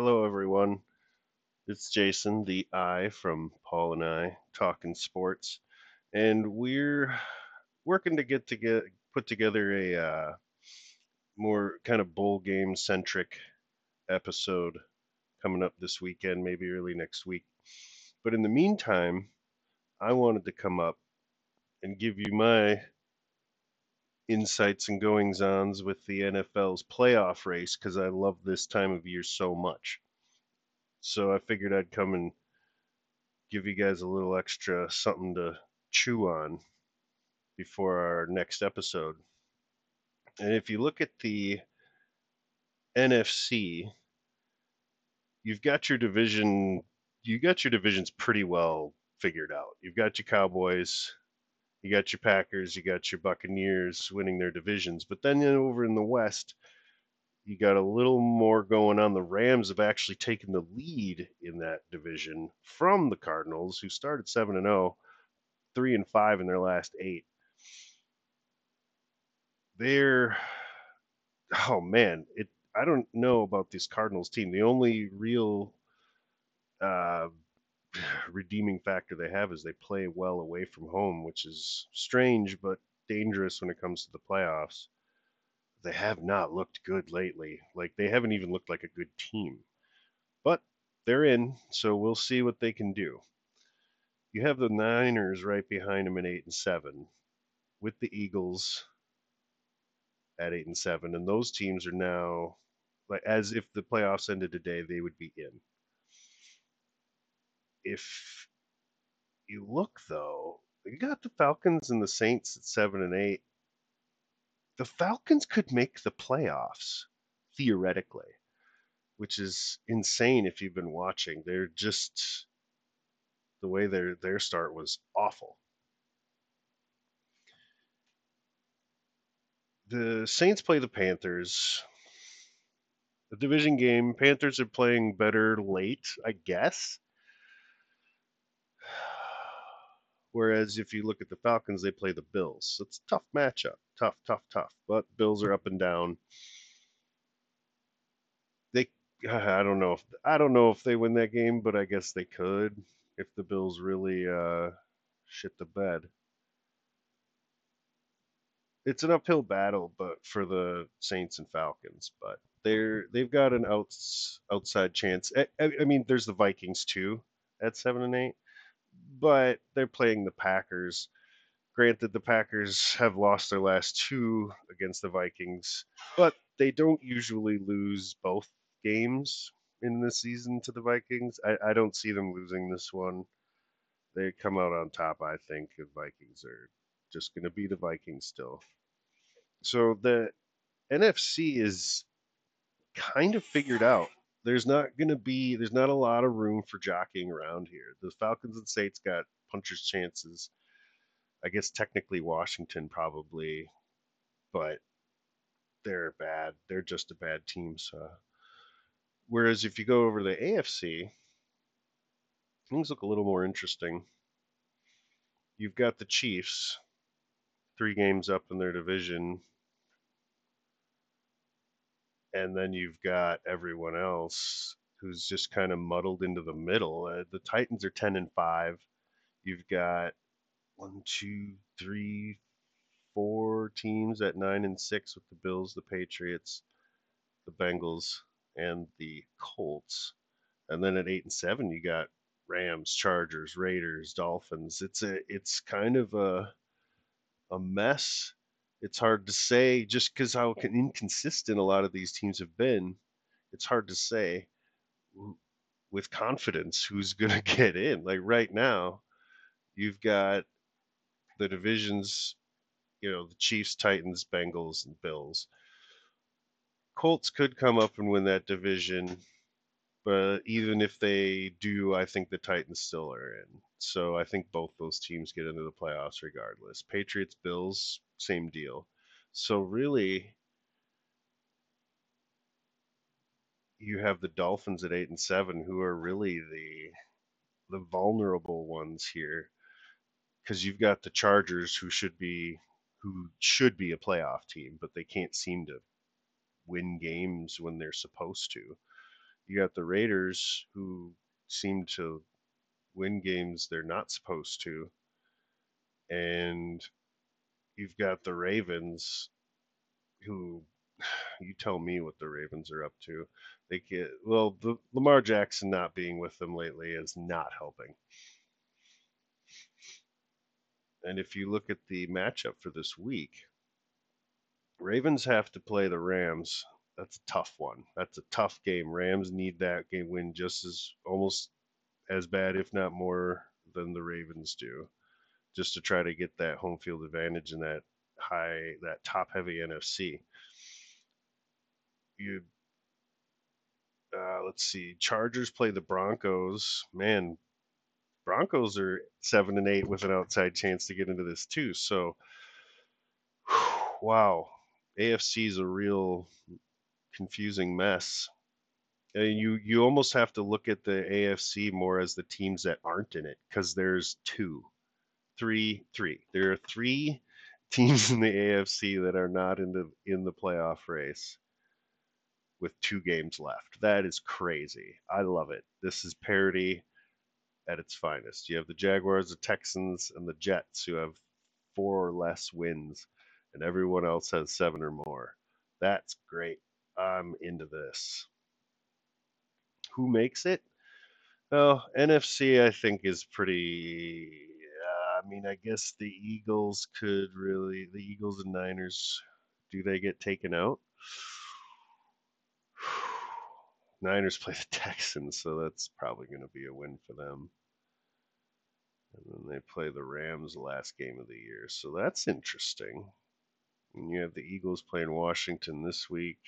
Hello, everyone. It's Jason, the I from Paul and I talking sports, and we're working to get to get put together a uh, more kind of bowl game centric episode coming up this weekend, maybe early next week. But in the meantime, I wanted to come up and give you my insights and goings ons with the NFL's playoff race because I love this time of year so much. So I figured I'd come and give you guys a little extra something to chew on before our next episode. And if you look at the NFC, you've got your division you got your divisions pretty well figured out. You've got your Cowboys, you got your Packers, you got your Buccaneers winning their divisions. But then over in the West, you got a little more going on. The Rams have actually taken the lead in that division from the Cardinals, who started 7 and 0, 3 and 5 in their last 8. They're oh man, it I don't know about this Cardinals team. The only real uh, redeeming factor they have is they play well away from home, which is strange but dangerous when it comes to the playoffs. They have not looked good lately. Like they haven't even looked like a good team. But they're in, so we'll see what they can do. You have the Niners right behind them at 8 and 7 with the Eagles at 8 and 7 and those teams are now like as if the playoffs ended today they would be in if you look though, you got the Falcons and the Saints at seven and eight. The Falcons could make the playoffs theoretically, which is insane if you've been watching. They're just the way their their start was awful. The Saints play the Panthers. The division game, Panthers are playing better late, I guess. Whereas if you look at the Falcons, they play the Bills. It's a tough matchup. Tough, tough, tough. But Bills are up and down. They I don't know if I don't know if they win that game, but I guess they could if the Bills really uh, shit the bed. It's an uphill battle, but for the Saints and Falcons, but they're they've got an outs, outside chance. I, I mean, there's the Vikings too at seven and eight but they're playing the Packers. Granted, the Packers have lost their last two against the Vikings, but they don't usually lose both games in the season to the Vikings. I, I don't see them losing this one. They come out on top, I think. The Vikings are just going to be the Vikings still. So the NFC is kind of figured out there's not going to be there's not a lot of room for jockeying around here. The Falcons and Saints got puncher's chances. I guess technically Washington probably, but they're bad. They're just a bad team. So, whereas if you go over to the AFC, things look a little more interesting. You've got the Chiefs, three games up in their division, and then you've got everyone else who's just kind of muddled into the middle. Uh, the Titans are ten and five. You've got one, two, three, four teams at nine and six with the Bills, the Patriots, the Bengals, and the Colts. And then at eight and seven, you got Rams, Chargers, Raiders, Dolphins. It's a it's kind of a a mess it's hard to say just because how inconsistent a lot of these teams have been. It's hard to say with confidence who's going to get in. Like right now, you've got the divisions, you know, the Chiefs, Titans, Bengals, and Bills. Colts could come up and win that division, but even if they do, I think the Titans still are in. So I think both those teams get into the playoffs regardless. Patriots, Bills, same deal. So really, you have the Dolphins at eight and seven, who are really the the vulnerable ones here, because you've got the Chargers, who should be who should be a playoff team, but they can't seem to win games when they're supposed to. You got the Raiders who seem to win games they're not supposed to, and you've got the Ravens who you tell me what the Ravens are up to. They get well, the Lamar Jackson not being with them lately is not helping. And if you look at the matchup for this week, Ravens have to play the Rams. That's a tough one. That's a tough game. Rams need that game win just as almost as bad, if not more, than the Ravens do, just to try to get that home field advantage in that high, that top heavy NFC. You, uh, let's see, Chargers play the Broncos. Man, Broncos are seven and eight with an outside chance to get into this too. So, wow, AFC is a real confusing mess. And you you almost have to look at the AFC more as the teams that aren't in it because there's two, three, three. There are three teams in the AFC that are not in the in the playoff race with two games left. That is crazy. I love it. This is parity at its finest. You have the Jaguars, the Texans, and the Jets who have four or less wins, and everyone else has seven or more. That's great. I'm into this. Who makes it? Well, NFC I think is pretty. Uh, I mean, I guess the Eagles could really. The Eagles and Niners, do they get taken out? Niners play the Texans, so that's probably going to be a win for them. And then they play the Rams last game of the year, so that's interesting. And you have the Eagles playing Washington this week,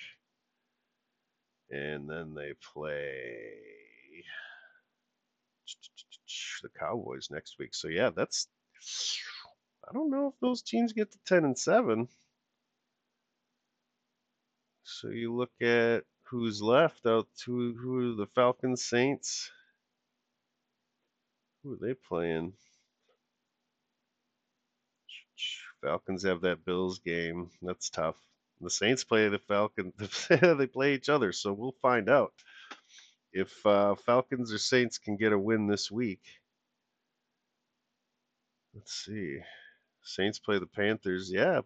and then they play the Cowboys next week. So yeah, that's. I don't know if those teams get to ten and seven. So you look at who's left out to who are the Falcons Saints. Who are they playing? Falcons have that Bills game. That's tough. The Saints play the Falcons. they play each other, so we'll find out if uh, Falcons or Saints can get a win this week. Let's see. Saints play the Panthers. Yeah,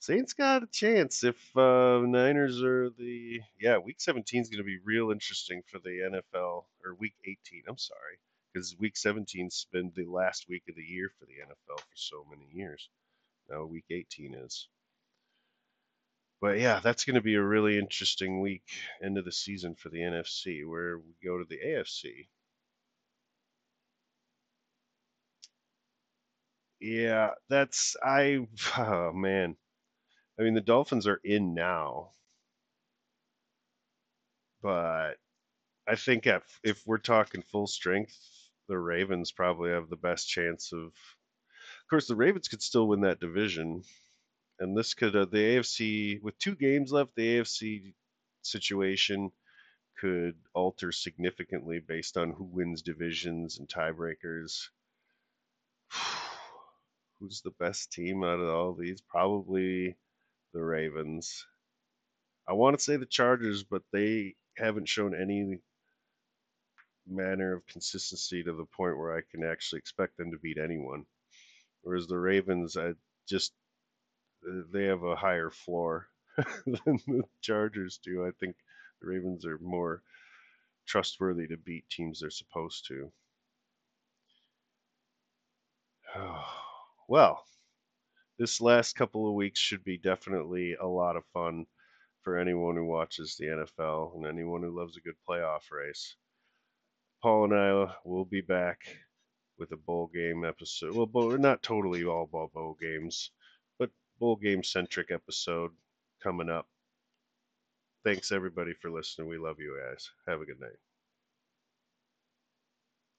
Saints got a chance if uh, Niners are the yeah. Week 17 is going to be real interesting for the NFL or Week 18. I'm sorry, because Week 17's been the last week of the year for the NFL for so many years. Now Week 18 is. But yeah, that's going to be a really interesting week end of the season for the NFC, where we go to the AFC. Yeah, that's I. Oh man, I mean, the Dolphins are in now, but I think if, if we're talking full strength, the Ravens probably have the best chance of. Of course, the Ravens could still win that division, and this could uh, the AFC with two games left. The AFC situation could alter significantly based on who wins divisions and tiebreakers. Who's the best team out of all these? Probably the Ravens. I want to say the Chargers, but they haven't shown any manner of consistency to the point where I can actually expect them to beat anyone. Whereas the Ravens, I just Uh, they have a higher floor than the Chargers do. I think the Ravens are more trustworthy to beat teams they're supposed to. well, this last couple of weeks should be definitely a lot of fun for anyone who watches the NFL and anyone who loves a good playoff race. Paul and I will be back with a bowl game episode. Well, bowl, not totally all bowl, bowl games, bowl game centric episode coming up. Thanks everybody for listening. We love you guys. Have a good night.